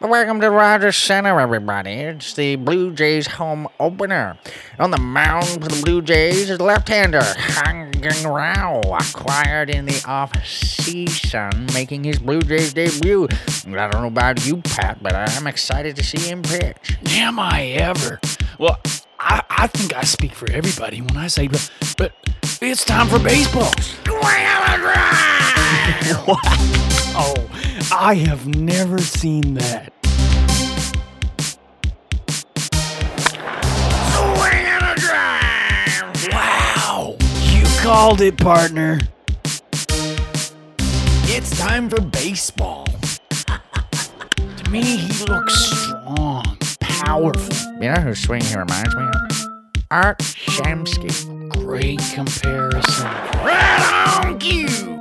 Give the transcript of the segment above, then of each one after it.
Welcome to Rogers Center, everybody. It's the Blue Jays home opener. On the mound for the Blue Jays is left-hander Hyun-Jin Ryu, acquired in the off-season, making his Blue Jays debut. I don't know about you, Pat, but I'm excited to see him pitch. Am I ever? Well, I, I think I speak for everybody when I say, but, but it's time for baseball. oh, I have never seen that. Swing and a drive! Wow, you called it, partner. It's time for baseball. to me, he looks strong, powerful. You know whose swing he reminds me of? Art Shamsky. Great comparison. Right on cue.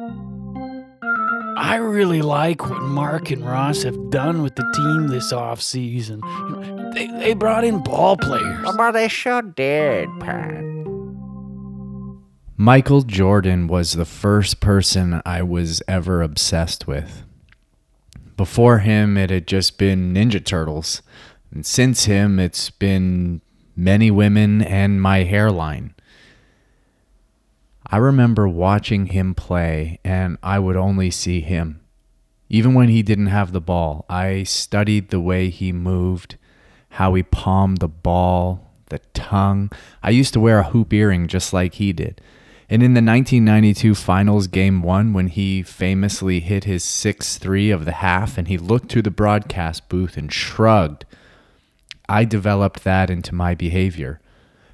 I really like what Mark and Ross have done with the team this offseason. They, they brought in ball players. Oh, well, they sure did, Pat. Michael Jordan was the first person I was ever obsessed with. Before him, it had just been Ninja Turtles. And since him, it's been many women and my hairline. I remember watching him play, and I would only see him. Even when he didn't have the ball, I studied the way he moved, how he palmed the ball, the tongue. I used to wear a hoop earring just like he did. And in the 1992 Finals Game 1, when he famously hit his 6 3 of the half and he looked to the broadcast booth and shrugged, I developed that into my behavior.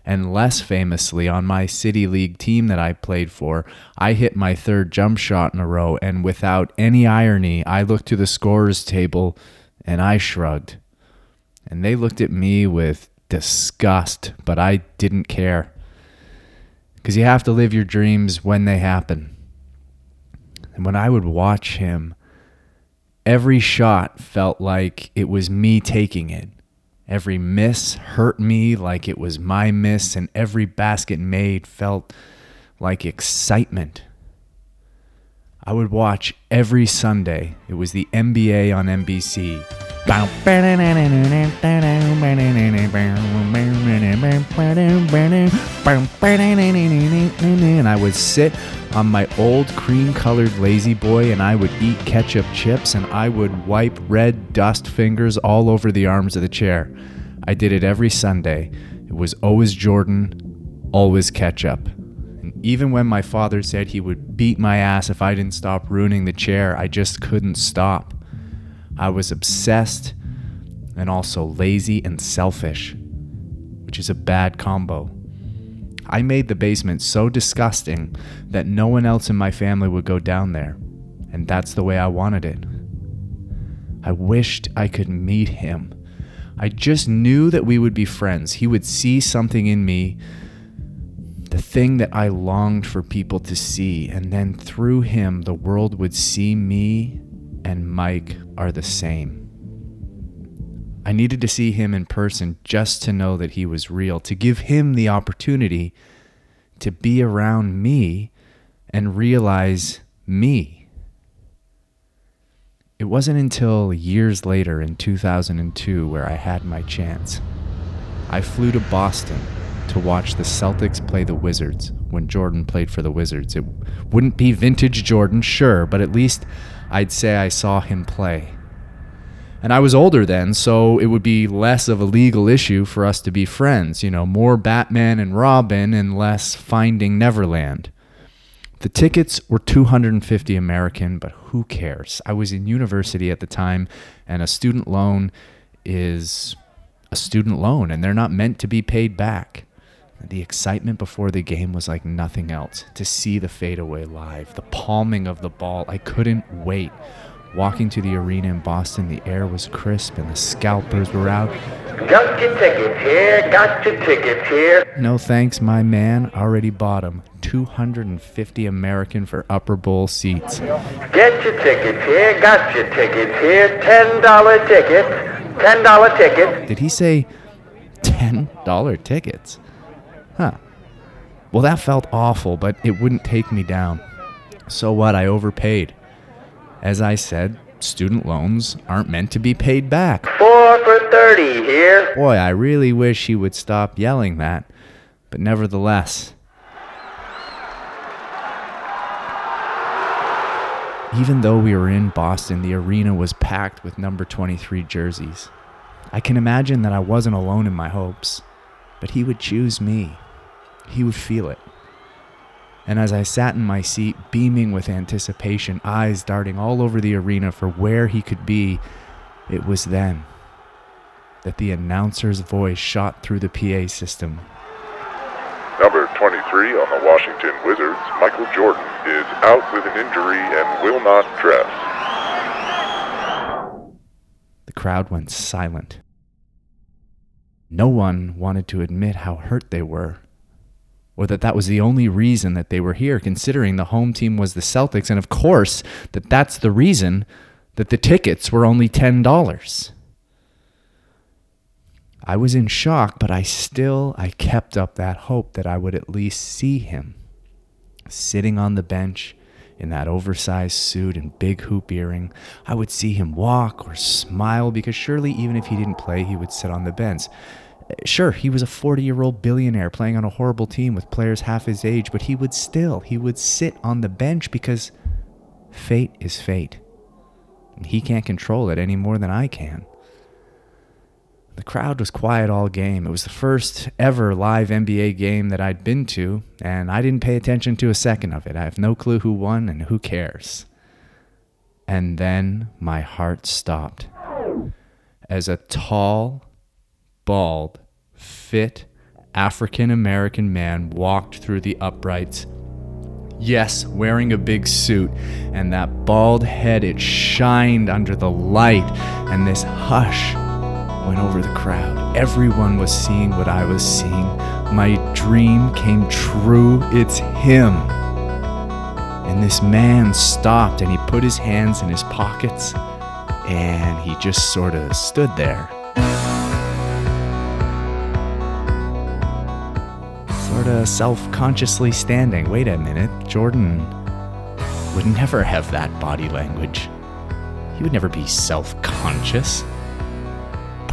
And less famously, on my City League team that I played for, I hit my third jump shot in a row, and without any irony, I looked to the scorer's table and I shrugged. And they looked at me with disgust, but I didn't care because you have to live your dreams when they happen. And when I would watch him, every shot felt like it was me taking it. Every miss hurt me like it was my miss, and every basket made felt like excitement. I would watch every Sunday. It was the NBA on NBC. And I would sit on my old cream colored lazy boy and I would eat ketchup chips and I would wipe red dust fingers all over the arms of the chair. I did it every Sunday. It was always Jordan, always ketchup. And even when my father said he would beat my ass if I didn't stop ruining the chair, I just couldn't stop. I was obsessed and also lazy and selfish, which is a bad combo. I made the basement so disgusting that no one else in my family would go down there, and that's the way I wanted it. I wished I could meet him. I just knew that we would be friends. He would see something in me, the thing that I longed for people to see, and then through him, the world would see me and Mike are the same. I needed to see him in person just to know that he was real, to give him the opportunity to be around me and realize me. It wasn't until years later in 2002 where I had my chance. I flew to Boston to watch the Celtics play the Wizards when Jordan played for the Wizards. It wouldn't be vintage Jordan, sure, but at least I'd say I saw him play. And I was older then, so it would be less of a legal issue for us to be friends, you know, more Batman and Robin and less Finding Neverland. The tickets were 250 American, but who cares? I was in university at the time, and a student loan is a student loan, and they're not meant to be paid back. The excitement before the game was like nothing else. To see the fadeaway live, the palming of the ball, I couldn't wait. Walking to the arena in Boston, the air was crisp and the scalpers were out. Got your tickets here, got your tickets here. No thanks, my man. Already bought 'em. 250 American for upper bowl seats. Get your tickets here, got your tickets here. $10 tickets, $10 tickets. Did he say $10 tickets? Huh. Well, that felt awful, but it wouldn't take me down. So what? I overpaid. As I said, student loans aren't meant to be paid back. Four for 30 here. Boy, I really wish he would stop yelling that. But nevertheless, even though we were in Boston, the arena was packed with number 23 jerseys. I can imagine that I wasn't alone in my hopes, but he would choose me. He would feel it. And as I sat in my seat, beaming with anticipation, eyes darting all over the arena for where he could be, it was then that the announcer's voice shot through the PA system. Number 23 on the Washington Wizards, Michael Jordan, is out with an injury and will not dress. The crowd went silent. No one wanted to admit how hurt they were, or that that was the only reason that they were here, considering the home team was the Celtics, and of course, that that's the reason that the tickets were only $10. I was in shock, but I still I kept up that hope that I would at least see him sitting on the bench in that oversized suit and big hoop earring. I would see him walk or smile because surely even if he didn't play, he would sit on the bench. Sure, he was a 40-year-old billionaire playing on a horrible team with players half his age, but he would still he would sit on the bench because fate is fate. He can't control it any more than I can. The crowd was quiet all game. It was the first ever live NBA game that I'd been to, and I didn't pay attention to a second of it. I have no clue who won and who cares. And then my heart stopped as a tall, bald, fit African American man walked through the uprights. Yes, wearing a big suit, and that bald head, it shined under the light, and this hush went over the crowd. Everyone was seeing what I was seeing. My dream came true. It's him. And this man stopped and he put his hands in his pockets and he just sort of stood there. Sort of self consciously standing. Wait a minute, Jordan would never have that body language. He would never be self conscious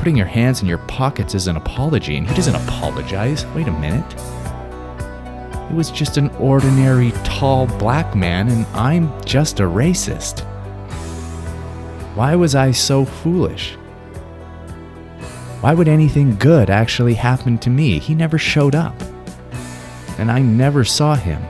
putting your hands in your pockets is an apology, and he doesn't apologize. Wait a minute. He was just an ordinary tall black man, and I'm just a racist. Why was I so foolish? Why would anything good actually happen to me? He never showed up. And I never saw him.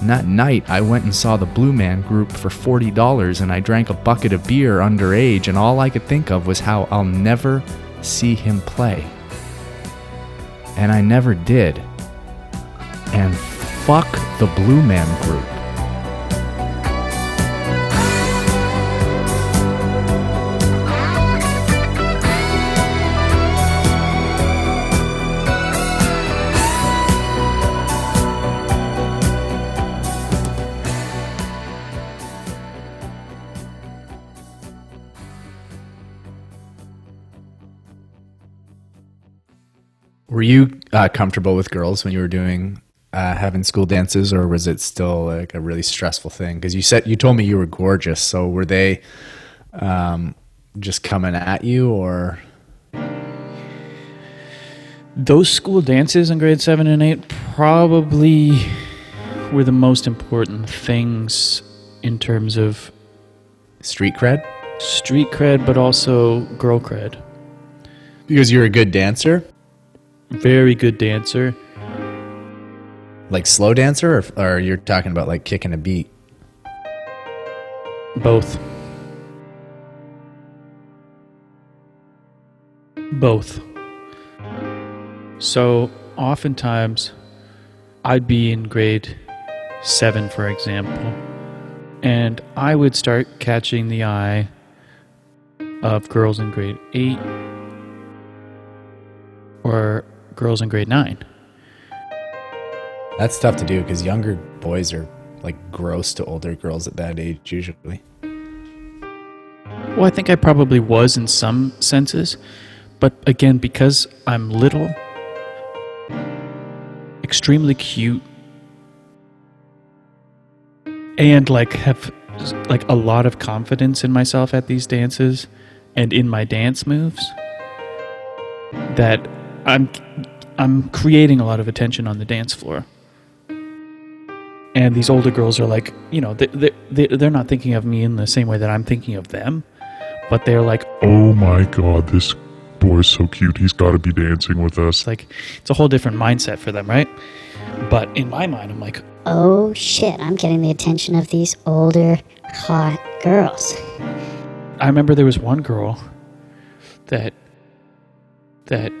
And that night, I went and saw the Blue Man Group for $40 and I drank a bucket of beer underage, and all I could think of was how I'll never see him play. And I never did. And fuck the Blue Man Group. You uh, comfortable with girls when you were doing uh, having school dances, or was it still like a really stressful thing? Because you said you told me you were gorgeous, so were they um, just coming at you, or Those school dances in grade seven and eight probably were the most important things in terms of street cred? street cred, but also girl cred. Because you're a good dancer, Very good dancer. like slow dancer, or, or you're talking about like kicking a beat. Both. Both. So, oftentimes, I'd be in grade seven, for example, and I would start catching the eye of girls in grade eight or girls in grade nine. That's tough to do because younger boys are like gross to older girls at that age usually. Well, I think I probably was in some senses, but again, because I'm little, extremely cute, and like have like a lot of confidence in myself at these dances and in my dance moves that I'm I'm creating a lot of attention on the dance floor. And these older girls are like, you know, they, they, they, they're not thinking of me in the same way that I'm thinking of them, but they're like, Oh my god, this boy's so cute. He's got to be dancing with us. it's like, it's a whole different mindset for them, right? But in my mind, I'm like, Oh shit, I'm getting the attention of these older, hot girls. I remember there was one girl that that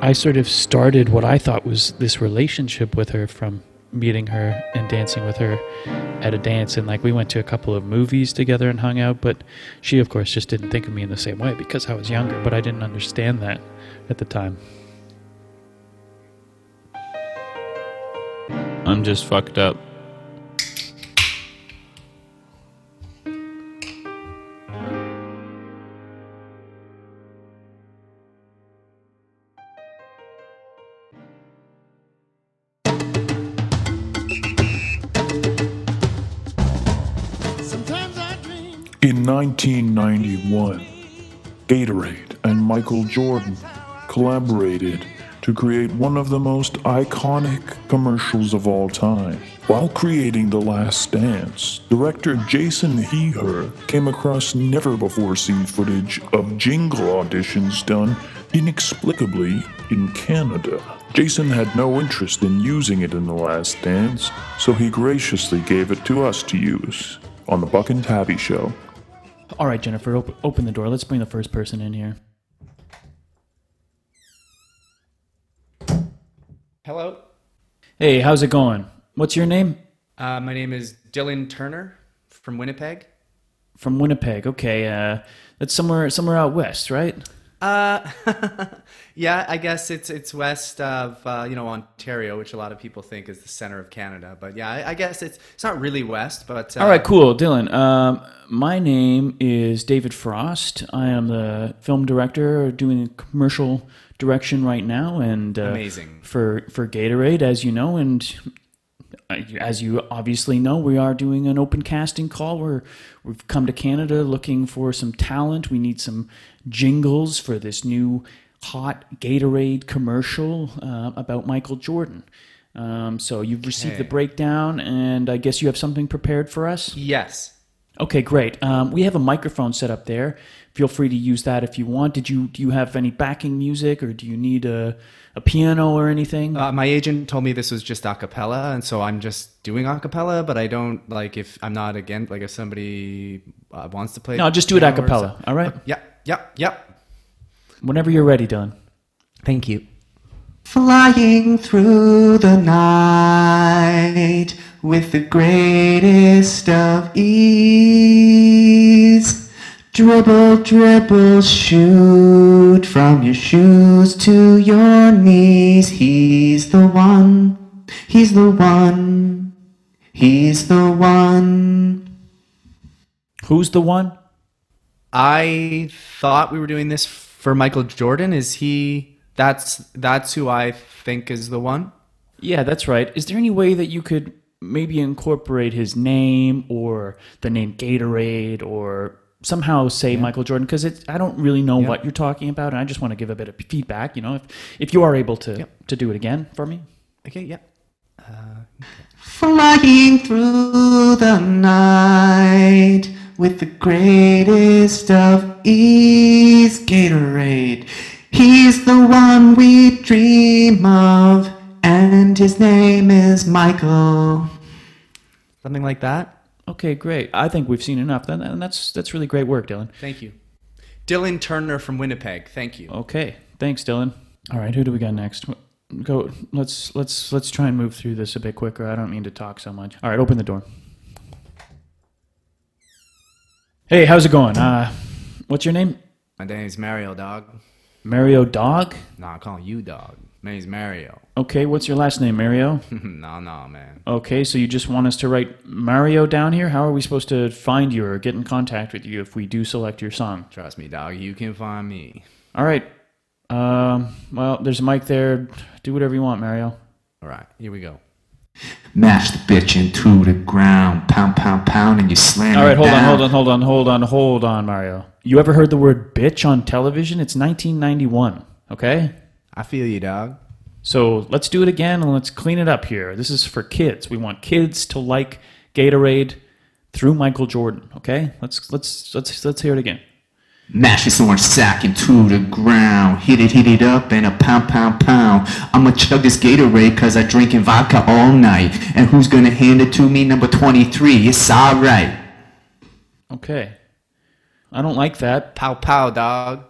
I sort of started what I thought was this relationship with her from meeting her and dancing with her at a dance and like we went to a couple of movies together and hung out but she of course just didn't think of me in the same way because I was younger but I didn't understand that at the time. I'm just fucked up. 1991, Gatorade and Michael Jordan collaborated to create one of the most iconic commercials of all time. While creating The Last Dance, director Jason Hehir came across never before seen footage of jingle auditions done inexplicably in Canada. Jason had no interest in using it in The Last Dance, so he graciously gave it to us to use on The Buck and Tabby Show. All right, Jennifer, op- open the door. Let's bring the first person in here. Hello, Hey, how's it going? What's your name? uh, my name is Dylan Turner from Winnipeg. From Winnipeg. Okay, uh, that's somewhere somewhere out west, right? Uh, yeah, I guess it's it's west of uh, you know Ontario, which a lot of people think is the center of Canada. But yeah, I, I guess it's it's not really west, but uh, All right, cool, Dylan. Um, my name is David Frost. I am the film director doing commercial direction right now, and uh, Amazing. for for Gatorade, as you know, and as you obviously know, we are doing an open casting call. We're we've come to Canada looking for some talent. We need some jingles for this new hot Gatorade commercial uh, about Michael Jordan. Um, so you've received the breakdown, and I guess you have something prepared for us. Yes. Okay, great. Um, we have a microphone set up there. Feel free to use that if you want. Did you do you have any backing music, or do you need a a piano or anything? Uh, my agent told me this was just a cappella, and so I'm just doing a cappella. But I don't like if I'm not again like if somebody uh, wants to play. no, just do it a piano or cappella. so- All right. Yeah, yeah, yeah. Whenever you're ready, Dylan. Thank you. Flying through the night with the greatest of ease. Dribble, dribble, shoot from your shoes to your knees. He's the one, he's the one, he's the one. Who's the one? I thought we were doing this for Michael Jordan. Is he? That's that's who I think is the one. Yeah, that's right. Is there any way that you could maybe incorporate his name or the name Gatorade or somehow say Michael Jordan? Because I don't really know what you're talking about, and I just want to give a bit of feedback. You know, if if you are able to to do it again for me. Okay, yeah. Uh, Flying through the night with the greatest of ease, Gatorade. He's the one we dream of, and his name is Michael. Something like that. Okay, great. I think we've seen enough. Then and that's that's really great work, Dylan. Thank you. Dylan Turner from Winnipeg. Thank you. Okay, thanks, Dylan. All right, who do we got next? Go. Let's let's let's try and move through this a bit quicker. I don't mean to talk so much. All right, open the door. Hey, how's it going? Uh, what's your name? My name's Mario, dog. Mario Dog. No, I'm calling you dog. My name's Mario. Okay, what's your last name, Mario? no, no, man. Okay, so you just want us to write Mario down here? How are we supposed to find you or get in contact with you if we do select your song? Trust me, dog. You can find me. All right. Um, well, there's a mic there. Do whatever you want, Mario. All right, here we go. Mash the bitch into the ground, pound, pound, pound, and you slam All it right, hold on, hold on, hold on, hold on, hold on, Mario. You ever heard the word bitch on television? It's 1991, okay? I feel you, dog. So let's do it again and let's clean it up here. This is for kids. We want kids to like Gatorade through Michael Jordan, okay? Let's let's let's let's hear it again. Mash this orange sack into the ground. Hit it, hit it up, and a pound, pound, pound. I'ma chug this Gatorade cause I drinking vodka all night. And who's gonna hand it to me? Number 23. It's alright. Okay. I don't like that. Pow pow, dog.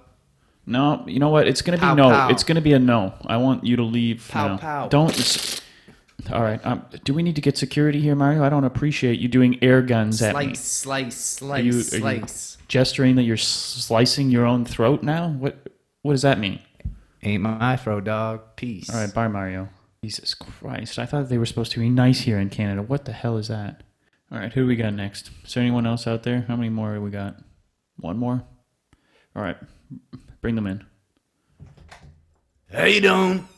No, you know what? It's gonna be Pow, no. pow. It's gonna be a no. I want you to leave Pow, now. pow. Don't. s- All right. Um, do we need to get security here, Mario? I don't appreciate you doing air guns at me. Slice, slice, slice, you, are you slice. gesturing that you're slicing your own throat now? What What does that mean? Ain't my throw, dog. Peace. All right, bye, Mario. Jesus Christ! I thought they were supposed to be nice here in Canada. What the hell is that? All right, who do we got next? Is there anyone else out there? How many more do we got? One more. All right, bring them in. How you doing?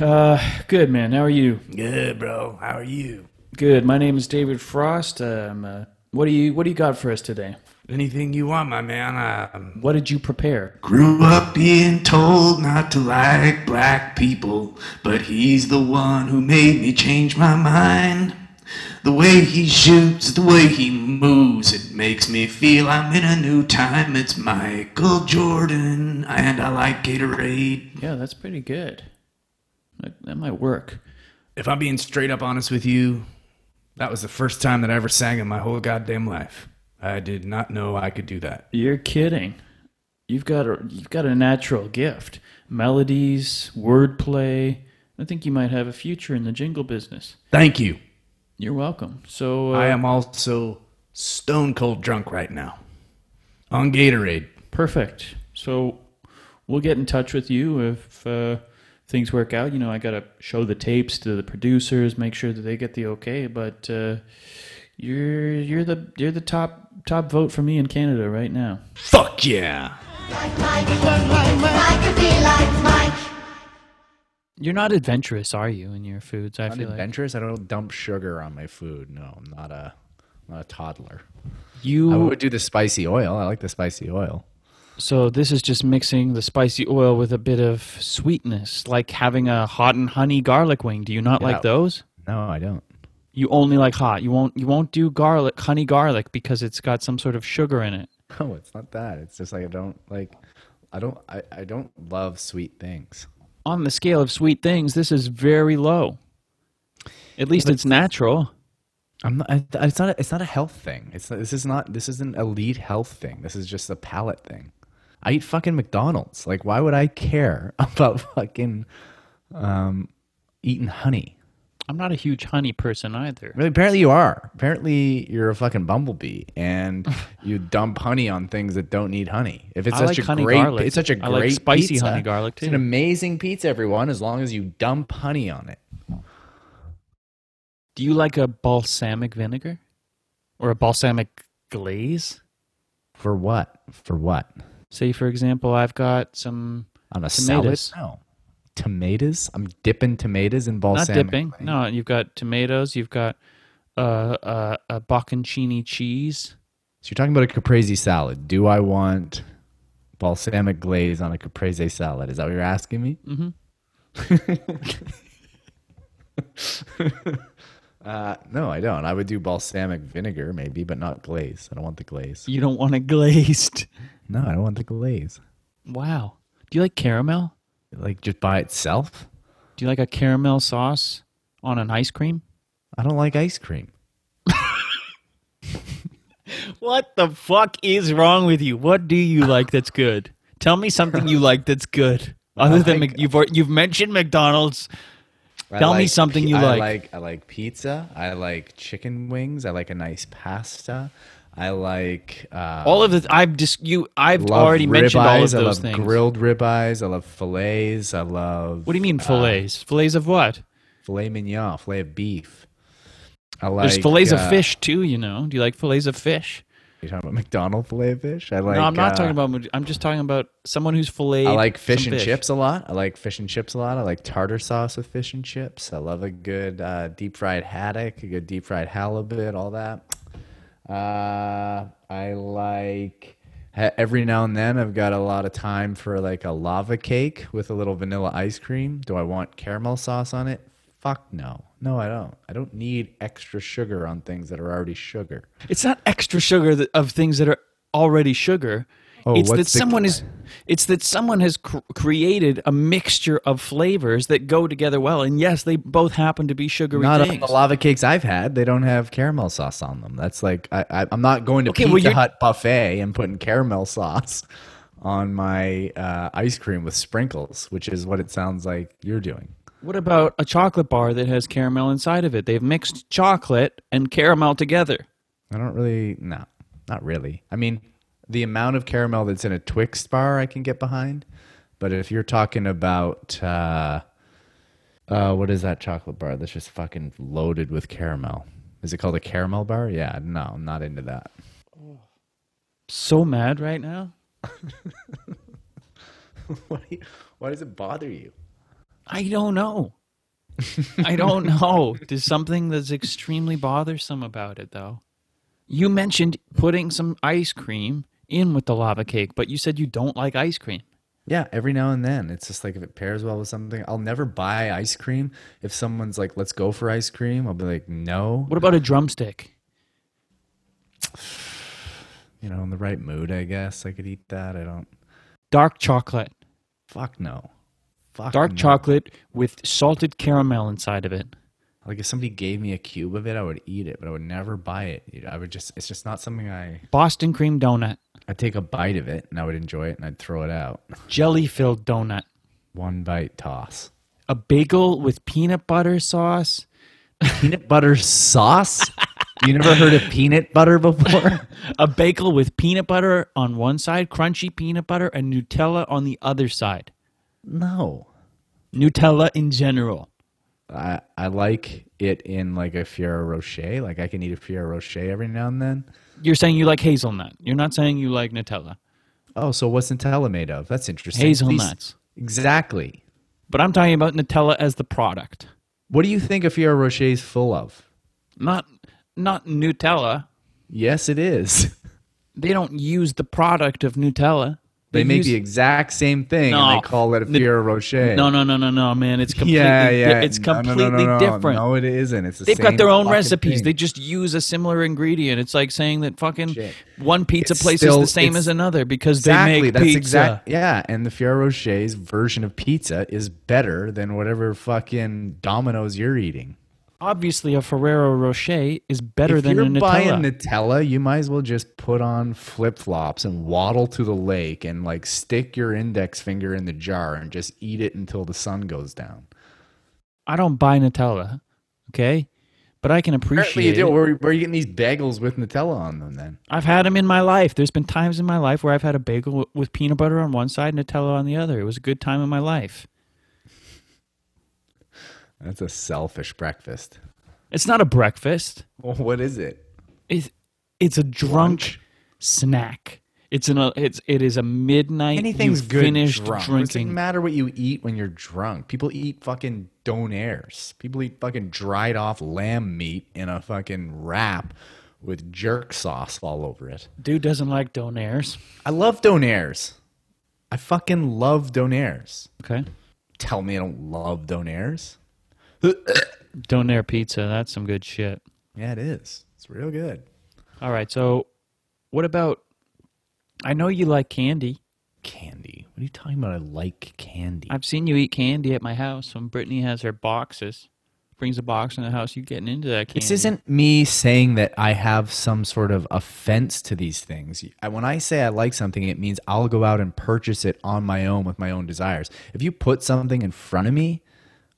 Uh, good man. How are you? Good, bro. How are you? Good. My name is David Frost. Um, uh, what do you What do you got for us today? Anything you want, my man. Um, What did you prepare? Grew up being told not to like black people, but he's the one who made me change my mind. The way he shoots, the way he moves, it makes me feel I'm in a new time. It's Michael Jordan, and I like Gatorade. Yeah, that's pretty good. That, that might work. If I'm being straight up honest with you, that was the first time that I ever sang in my whole goddamn life. I did not know I could do that. You're kidding. You've got a you've got a natural gift. Melodies, wordplay. I think you might have a future in the jingle business. Thank you. You're welcome. So uh, I am also stone cold drunk right now on Gatorade. perfect. So we'll get in touch with you if uh, things work out. You know, I gotta show the tapes to the producers, make sure that they get the okay. But uh, you're you're the you're the top top vote for me in Canada right now. Fuck yeah. You're not adventurous, are you, in your foods? I Not feel like adventurous. I don't dump sugar on my food. No, I'm not a, not a toddler. You I would do the spicy oil. I like the spicy oil. So this is just mixing the spicy oil with a bit of sweetness, like having a hot and honey garlic wing. Do you not Yeah. like those? No, I don't. You only like hot. You won't. You won't do garlic, honey garlic, because it's got some sort of sugar in it. No, it's not that. It's just like I don't like. I don't. I, I don't love sweet things. On the scale of sweet things, this is very low. At least it's natural. I'm not. It's not. A, it's not a health thing. It's this is not. This is an elite health thing. This is just a palate thing. I eat fucking McDonald's. Like, why would I care about fucking um, eating honey? I'm not a huge honey person either. Really, apparently you are. Apparently you're a fucking bumblebee, and you dump honey on things that don't need honey. If it's I such like a great, garlic. it's such a I great like spicy pizza, honey garlic, It's an amazing pizza, everyone. As long as you dump honey on it. Do you like a balsamic vinegar or a balsamic glaze? For what? For what? Say, for example, I've got some On a Tomatoes. salad? No. Tomatoes? I'm dipping tomatoes in balsamic. not dipping. glaze. No, you've got tomatoes. You've got uh, uh, a bocconcini cheese. So you're talking about a caprese salad. Do I want balsamic glaze on a caprese salad? Is that what you're asking me? Mm-hmm. uh, no, I don't. I would do balsamic vinegar maybe, but not glaze. I don't want the glaze. You don't want it glazed. No, I don't want the glaze. Wow. Do you like caramel? Like just by itself? Do you like a caramel sauce on an ice cream? I don't like ice cream. What the fuck is wrong with you? What do you like that's good? Tell me something you like that's good. Other than like- Mc- you've you've mentioned McDonald's. I Tell me something you I like. like. I like pizza. I like chicken wings. I like a nice pasta. I like uh, All of the I've just you I've already mentioned all of those I love things. grilled ribeyes. I love fillets. I love. What do you mean fillets? fillets of what? Filet mignon, filet of beef. I like. There's fillets uh, of fish too, you know. Do you like fillets of fish? You talking about McDonald filet of fish? I like. no, I'm not uh, talking about. I'm just talking about someone who's filleted. I like fish and chips a lot. I like fish and chips a lot. I like tartar sauce with fish and chips. I love a good uh, deep fried haddock, a good deep fried halibut, all that. Uh, I like every now and then I've got a lot of time for like a lava cake with a little vanilla ice cream. Do I want caramel sauce on it? Fuck no. No, I don't. I don't need extra sugar on things that are already sugar. It's not extra sugar that, of things that are already sugar. Oh, it's that someone is. It's that someone has cr- created a mixture of flavors that go together well, and yes, they both happen to be sugary Not all things. the lava cakes I've had. They don't have caramel sauce on them. That's like I, I, I'm not going to Okay, well, Pizza you're- Hut buffet and putting caramel sauce on my uh, ice cream with sprinkles, which is what it sounds like you're doing. What about a chocolate bar that has caramel inside of it? They've mixed chocolate and caramel together. I don't really, no, not really. I mean, the amount of caramel that's in a Twix bar, I can get behind. But if you're talking about, uh, uh, what is that chocolate bar that's just fucking loaded with caramel? Is it called a caramel bar? Yeah, no, I'm not into that. So mad right now. why, why does it bother you? I don't know. I don't know. There's something that's extremely bothersome about it, though. You mentioned putting some ice cream in with the lava cake, but you said you don't like ice cream. Yeah, every now and then. It's just like if it pairs well with something, I'll never buy ice cream. If someone's like, let's go for ice cream, I'll be like, no. What about a drumstick? You know, in the right mood, I guess I could eat that. I don't. Dark chocolate. Fuck no. Fuck Dark no. chocolate with salted caramel inside of it. Like if somebody gave me a cube of it, I would eat it, but I would never buy it. I would just. It's just not something I. Boston cream donut. I'd take a bite of it and I would enjoy it and I'd throw it out. Jelly filled donut. One bite toss. A bagel with peanut butter sauce. Peanut butter sauce. you never heard of peanut butter before? A bagel with peanut butter on one side, crunchy peanut butter, and Nutella on the other side. no. Nutella in general. I I like it in like a Ferrero Rocher. Like I can eat a Ferrero Rocher every now and then. You're saying you like hazelnut. You're not saying you like Nutella. Oh, so what's Nutella made of? That's interesting. Hazelnuts. Please- Exactly. But I'm talking about Nutella as the product. What do you think a Ferrero Rocher is full of? Not not Nutella. Yes, it is. They don't use the product of Nutella. They, make use- the exact same thing and they call it a Ferrero Rocher. No, no, no, no, no, man. It's completely yeah, di- yeah. it's No, no, no, completely no, no. different. No, it isn't. It's the They've got their own recipes. thing. They just use a similar ingredient. It's like saying that fucking Shit. one pizza It's place still- is the same as another because exactly. they make That's pizza. exact. Yeah, and the Ferrero Rocher's version of pizza is better than whatever fucking Domino's you're eating. Obviously, a Ferrero Rocher is better than a Nutella. if than you're a Nutella. buying Nutella, you might as well just put on flip flops and waddle to the lake and like stick your index finger in the jar and just eat it until the sun goes down. I don't buy Nutella, okay, but I can appreciate. Apparently, you do. it. Where, where are you getting these bagels with Nutella on them? Then I've had them in my life. There's been times in my life where I've had a bagel with peanut butter on one side, and Nutella on the other. It was a good time in my life. That's a selfish breakfast. It's not a breakfast. Well, what is it? It's it's a drunk snack. It's an uh, it's it is a midnight. Anything's good. Finished drunk. It drinking. doesn't matter what you eat when you're drunk. People eat fucking donairs. People eat fucking dried off lamb meat in a fucking wrap with jerk sauce all over it. Dude doesn't like donairs. I love donairs. I fucking love donairs. Okay. Tell me I don't love donairs. Donair pizza. That's some good shit. Yeah, it is. It's real good. All right. So, what about? I know you like candy. Candy. What are you talking about? I like candy. I've seen you eat candy at my house when Brittany has her boxes. Brings a box in the house. You getting into that candy? This isn't me saying that I have some sort of offense to these things. I- When I say I like something, it means I'll go out and purchase it on my own with my own desires. If you put something in front of me,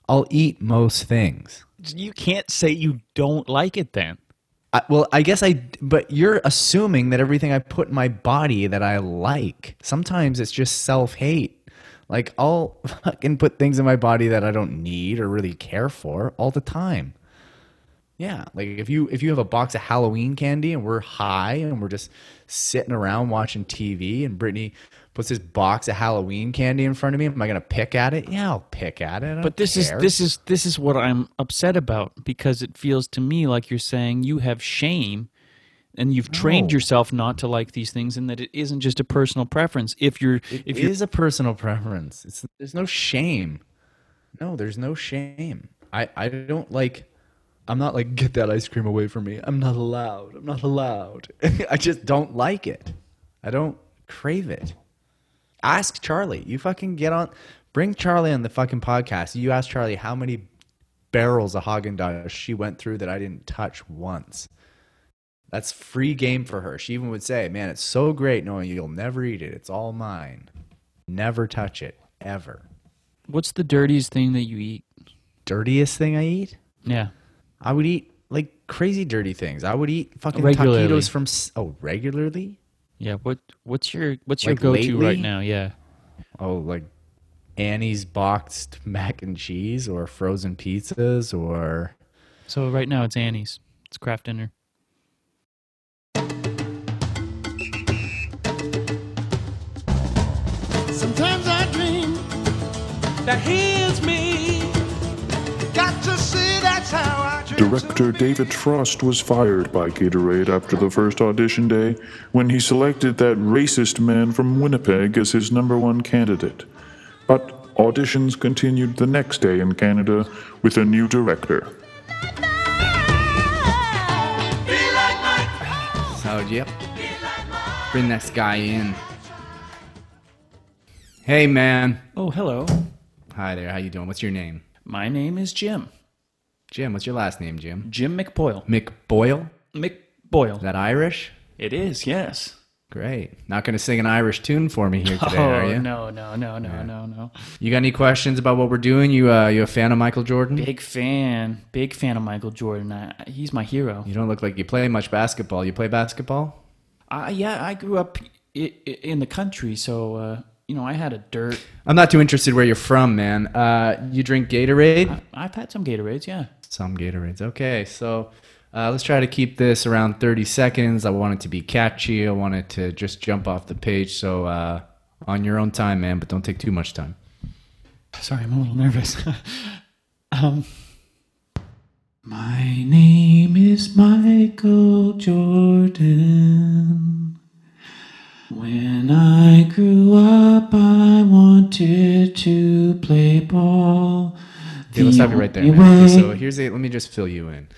I'll eat most things. You can't say you don't like it then. I, well, I guess I, but you're assuming that everything I put in my body that I like. Sometimes it's just self hate. Like I'll fucking put things in my body that I don't need or really care for all the time. Yeah, like if you if you have a box of Halloween candy and we're high and we're just sitting around watching TV and Brittany puts this box of Halloween candy in front of me, am I gonna pick at it? Yeah, I'll pick at it. But this care. is this is this is what I'm upset about because it feels to me like you're saying you have shame and you've trained No. yourself not to like these things and that it isn't just a personal preference. If you're It if is a personal preference. It's there's no shame. No, there's no shame. I I don't like. I'm not like get that ice cream away from me. I'm not allowed. I'm not allowed. I just don't like it. I don't crave it. Ask Charlie. You fucking get on. Bring Charlie on the fucking podcast. You ask Charlie how many barrels of Haagen Dazs she went through that I didn't touch once. That's free game for her. She even would say, "Man, it's so great knowing you'll never eat it. It's all mine. Never touch it ever." what's the dirtiest thing that you eat? Dirtiest thing I eat? Yeah. I would eat like crazy dirty things. I would eat fucking Regularly. taquitos from oh regularly. Yeah, what what's your what's your Like go to right now? Yeah. Oh, like Annie's boxed mac and cheese or frozen pizzas or So right now it's Annie's. It's Kraft Dinner. Sometimes I dream that here's me. Got to see that's how I dream. Director David Frost was fired by Gatorade after the first audition day when he selected that racist man from Winnipeg as his number one candidate. But auditions continued the next day in Canada with a new director. So yep. Bring next guy in. Hey man. Oh, hello. Hi there. How you doing? What's your name? My name is Jim. Jim. What's your last name, Jim? Jim McBoyle. McBoyle. McBoyle. Is that Irish? It is, yes. Great. Not going to sing an Irish tune for me here today, are oh, you? no, no, no, no, no, no. You got any questions about what we're doing? You uh, you a fan of Michael Jordan? Big fan. Big fan of Michael Jordan. I, he's my hero. You don't look like you play much basketball. You play basketball? Uh, yeah, I grew up i- i- in the country, so, uh, you know, I had a dirt. I'm not too interested where you're from, man. Uh, you drink Gatorade? I've had some Gatorades, yeah. Some Gatorades. Okay, so uh, let's try to keep this around 30 seconds. I want it to be catchy. I want it to just jump off the page. So uh, on your own time, man, but don't take too much time. Sorry, I'm a little nervous. um, my name is Michael Jordan. When I grew up, I wanted to play ball. Okay, let's stop you right there. Man. Okay, so here's a, let me just fill you in.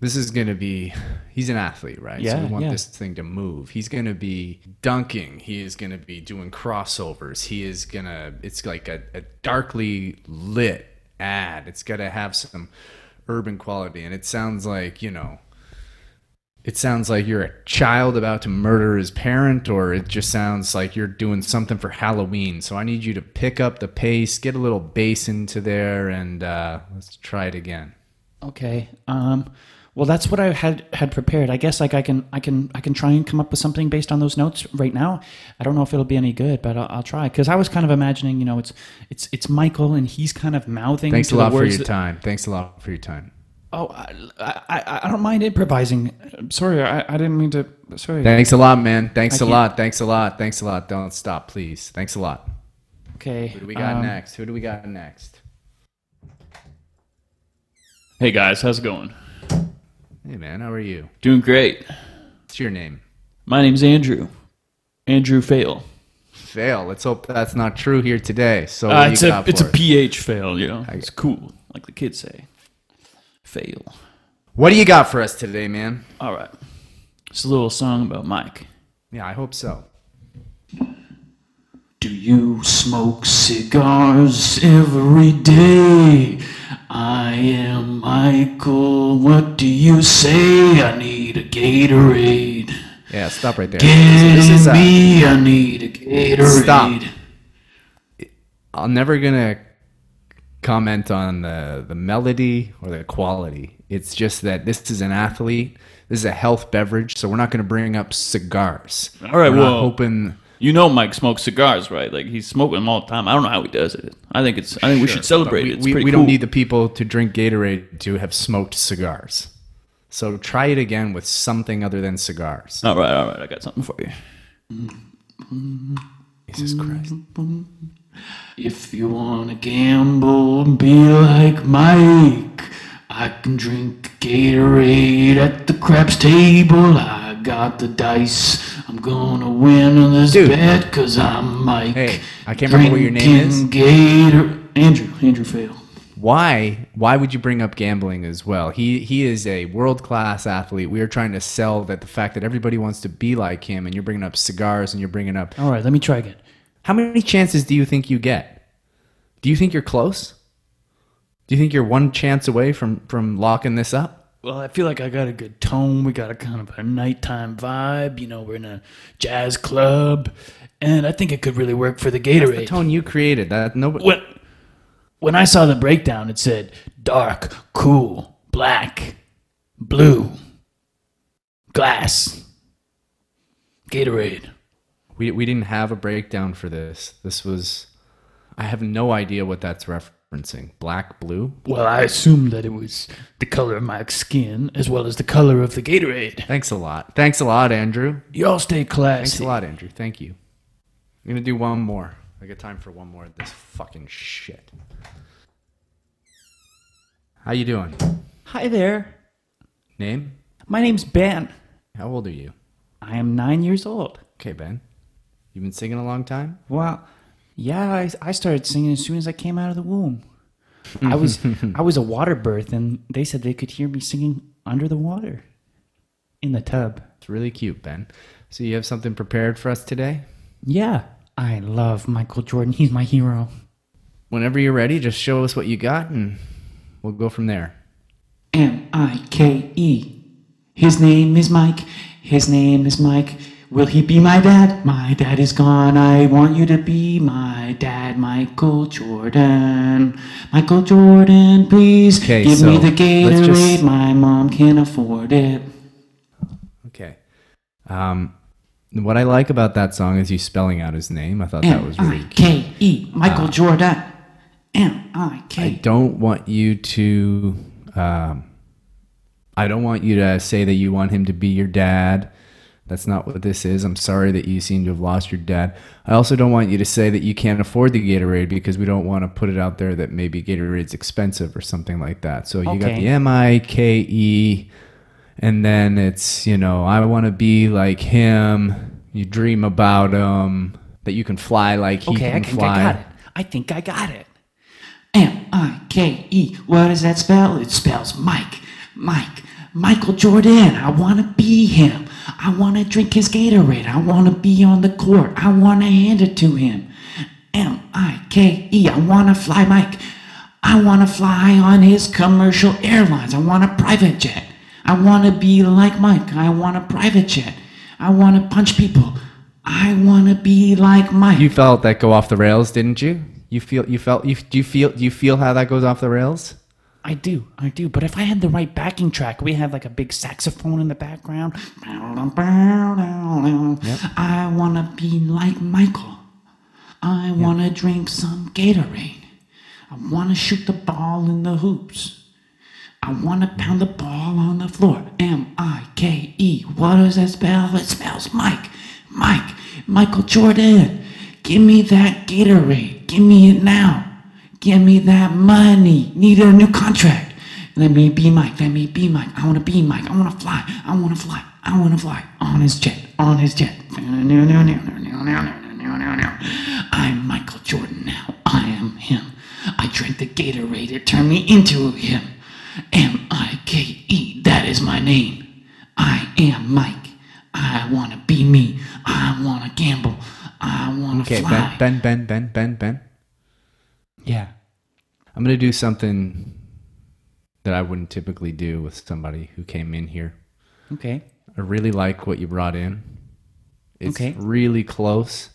This is gonna be. He's an athlete, right? So Yeah, we want yeah. this thing to move. He's gonna be dunking. He is gonna be doing crossovers. He is gonna. It's like a, a darkly lit ad. It's gotta have some urban quality, and it sounds like you know. It sounds like you're a child about to murder his parent, or it just sounds like you're doing something for Halloween. So I need you to pick up the pace, get a little bass into there, and uh, let's try it again. Okay. Um. Well, that's what I had had prepared. I guess like I can I can I can try and come up with something based on those notes right now. I don't know if it'll be any good, but I'll, I'll try because I was kind of imagining, you know, it's it's it's Michael and he's kind of mouthing. Thanks a lot for your that- time. Thanks a lot for your time. Oh, I, I I don't mind improvising. I'm sorry, I, I didn't mean to. Sorry. Thanks a lot, man. Thanks I a can't- lot. Thanks a lot. Thanks a lot. Don't stop, please. Thanks a lot. Okay. Who do we got um, next? Who do we got next? Hey guys, how's it going? Hey, man. How are you? Doing great. What's your name? My name's Andrew. Andrew Fail. Fail. Let's hope that's not true here today. So Uh, it's a got it's a? PH fail, you know. It's cool, like the kids say. Fail. What do you got for us today, man? All right. It's a little song about Mike. Yeah, I hope so. Do you smoke cigars every day? I am Michael. What do you say? I need a Gatorade. Yeah, stop right there. Give This is, uh, me, I need a Gatorade. Stop. I'm never gonna comment on the the melody or the quality. It's just that this is an athlete. This is a health beverage, so we're not gonna bring up cigars. All right, We're well- hoping You know, Mike smokes cigars, right? Like he's smoking them all the time. I don't know how he does it. I think it's. I think we should celebrate but it. It's We, we, pretty we cool. don't need the people to drink Gatorade to have smoked cigars. So try it again with something other than cigars. All right, all right. I got something for you. Jesus Christ. If you wanna gamble and be like Mike, I can drink Gatorade at the craps table. I got the dice. I'm gonna win on this Dude. bet cause I'm Mike. Hey, I can't remember what your name is. Drinking Gator Andrew, Andrew Fail. Why? Why would you bring up gambling as well? He he is a world class athlete. We are trying to sell that the fact that everybody wants to be like him, and you're bringing up cigars, and you're bringing up. All right, let me try again. How many chances do you think you get? Do you think you're close? Do you think you're one chance away from from locking this up? Well, I feel like I got a good tone. We got a kind of a nighttime vibe. You know, we're in a jazz club, and I think it could really work for the That's Gatorade. the tone you created. That nobody. When, when I saw the breakdown, it said dark, cool, black, blue, glass, Gatorade. We we didn't have a breakdown for this. This was. I have no idea what that's referencing. Black, blue. Well, I assumed that it was the color of my skin as well as the color of the Gatorade. Thanks a lot. Thanks a lot, Andrew. Y'all stay classy. Thanks a lot, Andrew. Thank you. I'm gonna do one more. I got time for one more of this fucking shit. How you doing? Hi there. Name? My name's Ben. How old are you? I am nine years old. Okay, Ben. You've been singing a long time? Well, yeah, I, I started singing as soon as I came out of the womb. I was I was a water birth, and they said they could hear me singing under the water, in the tub. It's really cute, Ben. So you have something prepared for us today? Yeah, I love Michael Jordan. He's my hero. Whenever you're ready, just show us what you got and we'll go from there. M I K E. His name is Mike. His name is Mike. Will he be my dad? My dad is gone. I want you to be my dad, Michael Jordan. Michael Jordan, please Okay, give me the Gatorade. just- My mom can't afford it. Okay. Um what I like about that song is you spelling out his name. I thought that was really. K E. Michael Ah. Jordan. M I I K. don't want you to um, I don't want you to say that you want him to be your dad. That's not what this is. I'm sorry that you seem to have lost your dad. I also don't want you to say that you can't afford the Gatorade because we don't want to put it out there that maybe Gatorade's expensive or something like that. So you got the M I K E and then it's, you know, I want to be like him. You dream about him that you can fly like he Okay, I can think fly. I got it. I think I got it. M I K E. What does that spell? It spells Mike. Mike. Michael Jordan. I want to be him. I want to drink his Gatorade. I want to be on the court. I want to hand it to him. M I K E. I want to fly Mike. I want to fly on his commercial airlines. I want a private jet. I want to be like Mike. I want a private jet. I want to punch people. I want to be like Mike. You felt that go off the rails, didn't you? You feel you felt you do you feel do you feel how that goes off the rails? I do, I do. But if I had the right backing track, we had like a big saxophone in the background. I want to be like Michael. I want to drink some Gatorade. I want to shoot the ball in the hoops. I want to pound the ball on the floor. M I K E. What does that spell? It spells Mike. Mike. Michael Jordan. Give me that Gatorade. Give me it now. Give me that money. Need a new contract. Let me be Mike. Let me be Mike. I want to be Mike. I want to fly. I want to fly. I want to fly on his jet. On his jet. I'm Michael Jordan now. I am him. I drank the Gatorade. It turned me into him. M I K E. That is my name. I am Mike. I want to be me. I want to gamble. I want to Okay, fly. Ben, Ben, Ben, Ben, Ben, Ben. Yeah. I'm gonna do something that I wouldn't typically do with somebody who came in here. Okay. I really like what you brought in. It's Okay. really close.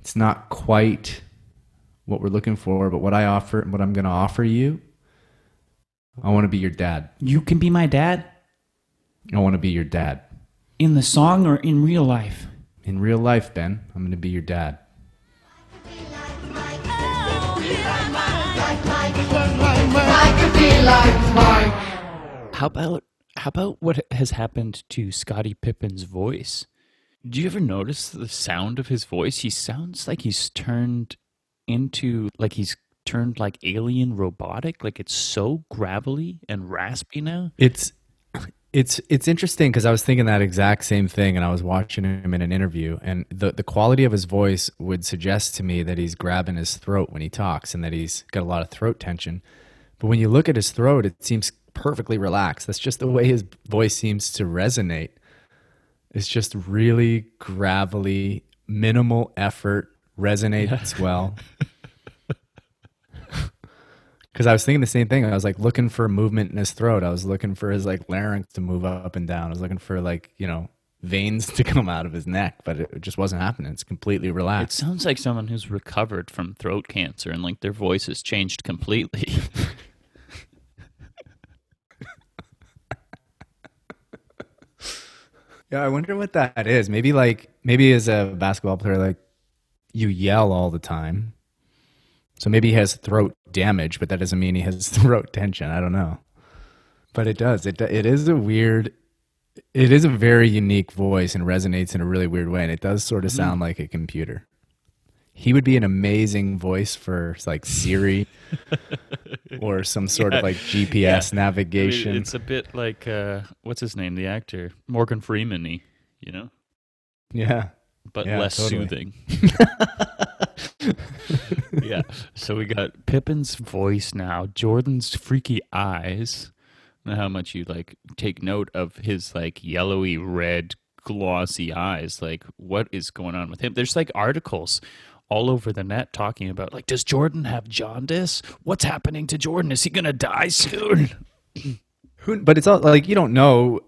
It's not quite what we're looking for, but what I offer, and what I'm gonna offer you, I want to be your dad. You can be my dad I want to be your dad. in the song or in real life. In real life, Ben, I'm going to be your dad. How about how about what has happened to Scottie Pippen's voice? Do you ever notice the sound of his voice? He sounds like he's turned into like he's turned like alien robotic. Like it's so gravelly and raspy now. It's it's it's interesting because I was thinking that exact same thing, and I was watching him in an interview, and the the quality of his voice would suggest to me that he's grabbing his throat when he talks, and that he's got a lot of throat tension. But when you look at his throat, it seems perfectly relaxed. That's just the way his voice seems to resonate. It's just really gravelly, minimal effort, resonates well. Because I was thinking the same thing. I was like looking for movement in his throat. I was looking for his like larynx to move up and down. I was looking for like you know veins to come out of his neck, but it just wasn't happening. It's completely relaxed. It sounds like someone who's recovered from throat cancer and like their voice has changed completely. Yeah, I wonder what that is. Maybe like maybe as a basketball player, like you yell all the time. So maybe he has throat damage, but that doesn't mean he has throat tension. I don't know. But it does. It it is a weird it is a very unique voice and resonates in a really weird way and it does sort of Mhm. sound like a computer. He would be an amazing voice for like Siri or some sort Yeah, of like yeah. GPS I mean, navigation. it's a bit like uh, what's his name, the actor Morgan Freeman. You know, yeah. but Yeah, less totally. soothing. yeah. So we got Pippen's voice now, Jordan's freaky eyes. Know how much you like take note of his like yellowy red glossy eyes. Like what is going on with him? There's like articles all over the net talking about like does Jordan have jaundice? What's happening to Jordan? Is he going to die soon? But it's all like you don't know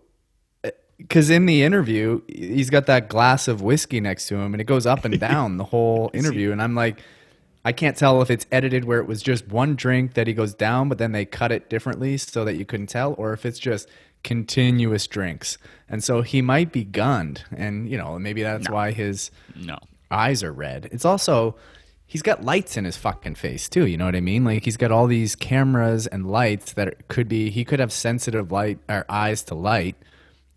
eh, because in the interview he's got that glass of whiskey next to him and it goes up and down the whole interview and i'm like i can't tell if it's edited where it was just one drink that he goes down but then they cut it differently so that you couldn't tell or if it's just continuous drinks and so he might be gunned and you know maybe that's why his no eyes are red it's also he's got lights in his fucking face too you know what i mean like he's got all these cameras and lights that could be he could have sensitive light or eyes to light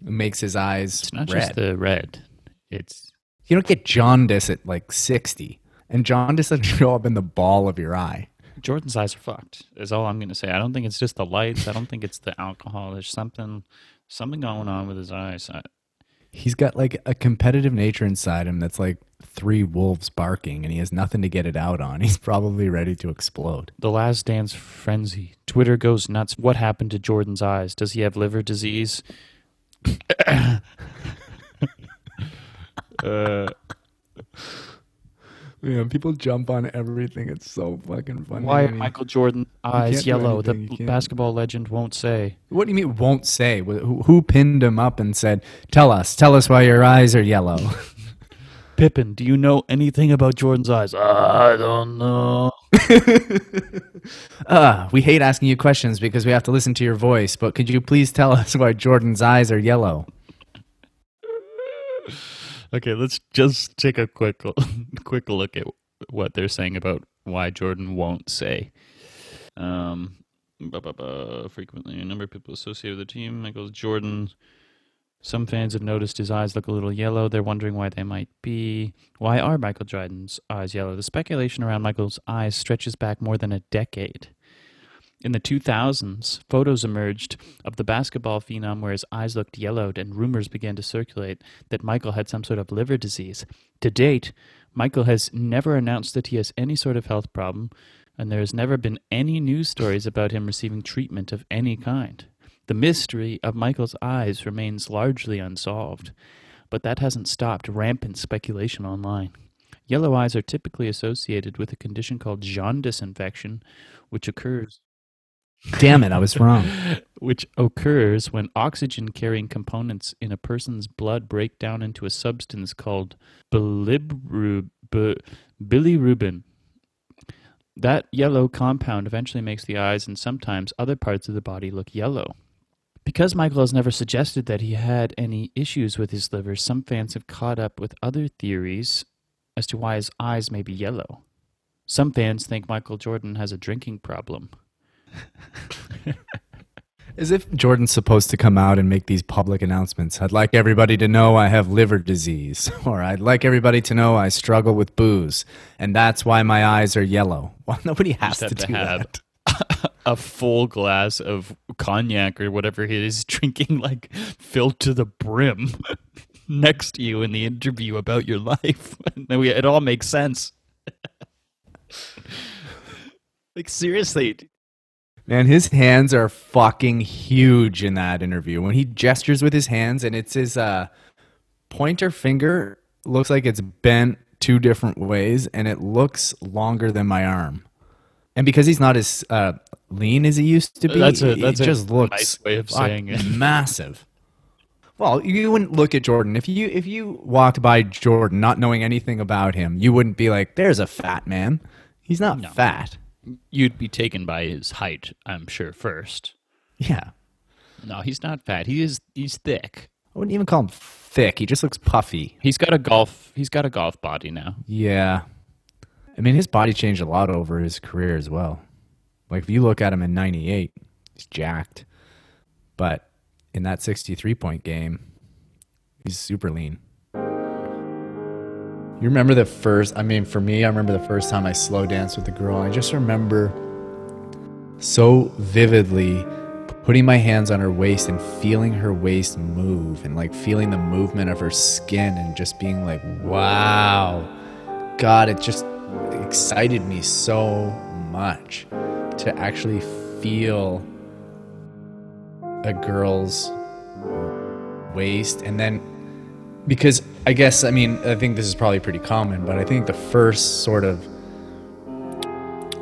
it makes his eyes It's not red. just the red. It's you don't get jaundice at like 60 and jaundice doesn't show up in the ball of your eye Jordan's eyes are fucked. Is all I'm gonna say. I don't think it's just the lights. I don't think it's the alcohol. There's something, something going on with his eyes. I, he's got like a competitive nature inside him that's like three wolves barking and he has nothing to get it out on he's probably ready to explode the Last Dance frenzy. Twitter goes nuts. What happened to Jordan's eyes? Does he have liver disease? uh, yeah people jump on everything it's so fucking funny why are. Michael Jordan eyes yellow? The anything, you can't. basketball legend won't say. What do you mean won't say? Who, who pinned him up and said, "Tell us, tell us why your eyes are yellow"? Pippen, do you know anything about Jordan's eyes? I don't know. uh, we hate asking you questions because we have to listen to your voice. But could you please tell us why Jordan's eyes are yellow? Okay, let's just take a quick quick look at what they're saying about why Jordan won't say. Um, frequently, a number of people associated with the team. Michael Jordan. Some fans have noticed his eyes look a little yellow. They're wondering why they might be. Why are Michael Jordan's eyes yellow? The speculation around Michael's eyes stretches back more than a decade. In the 2000s, photos emerged of the basketball phenom where his eyes looked yellowed, and rumors began to circulate that Michael had some sort of liver disease. To date, Michael has never announced that he has any sort of health problem, and there has never been any news stories about him receiving treatment of any kind. The mystery of Michael's eyes remains largely unsolved, but that hasn't stopped rampant speculation online. Yellow eyes are typically associated with a condition called jaundice infection, which occurs Damn it, I was wrong. which occurs when oxygen carrying components in a person's blood break down into a substance called bilirub- bilirubin. That yellow compound eventually makes the eyes and sometimes other parts of the body look yellow. Because Michael has never suggested that he had any issues with his liver, some fans have caught up with other theories as to why his eyes may be yellow. Some fans think Michael Jordan has a drinking problem. As if Jordan's supposed to come out and make these public announcements. I'd like everybody to know I have liver disease, or I'd like everybody to know I struggle with booze, and that's why my eyes are yellow. Well, nobody has to have do that. a full glass of cognac or whatever he is drinking, like filled to the brim, next to you in the interview about your life. We- it all makes sense. like seriously, Man, his hands are fucking huge in that interview. When he gestures with his hands and it's his uh, pointer finger looks like it's bent two different ways and it looks longer than my arm. And because he's not as uh, lean as he used to be, That's a- that's it a just looks nice way of saying it. massive. Well, you wouldn't look at Jordan if you if you walked by Jordan not knowing anything about him. You wouldn't be like, "There's a fat man." He's not fat. You'd be taken by his height, I'm sure first. Yeah, No, he's not fat. He is he's thick. I wouldn't even call him thick. He just looks puffy. He's got a golf he's got a golf body now. Yeah. I mean, his body changed a lot over his career as well. Like, if you look at him in 98, he's jacked. But in that 63 point game, he's super lean. You remember the first, I mean, for me, I remember the first time I slow danced with a girl. I just remember so vividly putting my hands on her waist and feeling her waist move and like feeling the movement of her skin and just being like, wow. God, it just excited me so much to actually feel a girl's waist and then because I guess I mean I think this is probably pretty common, but I think the first sort of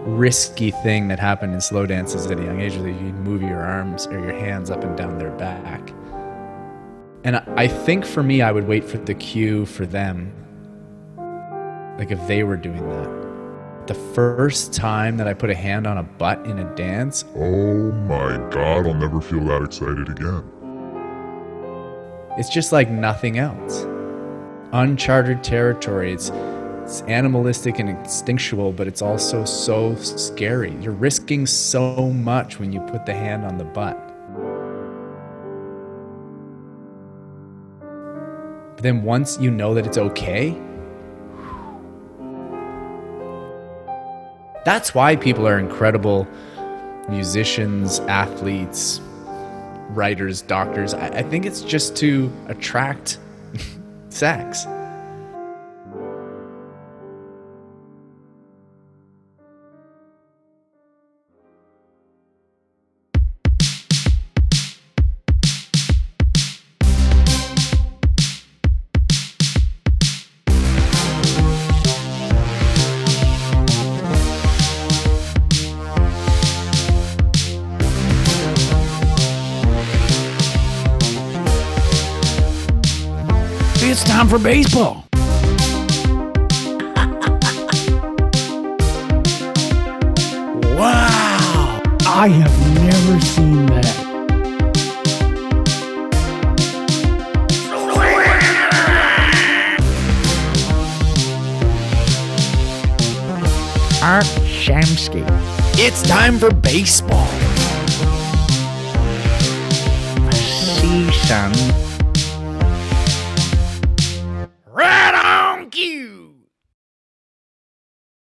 risky thing that happened in slow dances at a young age is that you move your arms or your hands up and down their back. And I- I think for me, I would wait for the cue for them, like if they were doing that. The first time that I put a hand on a butt in a dance, Oh my god, I'll never feel that excited again. It's just like nothing else. Uncharted territory. It's it's animalistic and instinctual, but it's also so scary. You're risking so much when you put the hand on the butt. But then once you know that it's okay, that's why people are incredible musicians, athletes, writers, doctors. I, I think it's just to attract sex.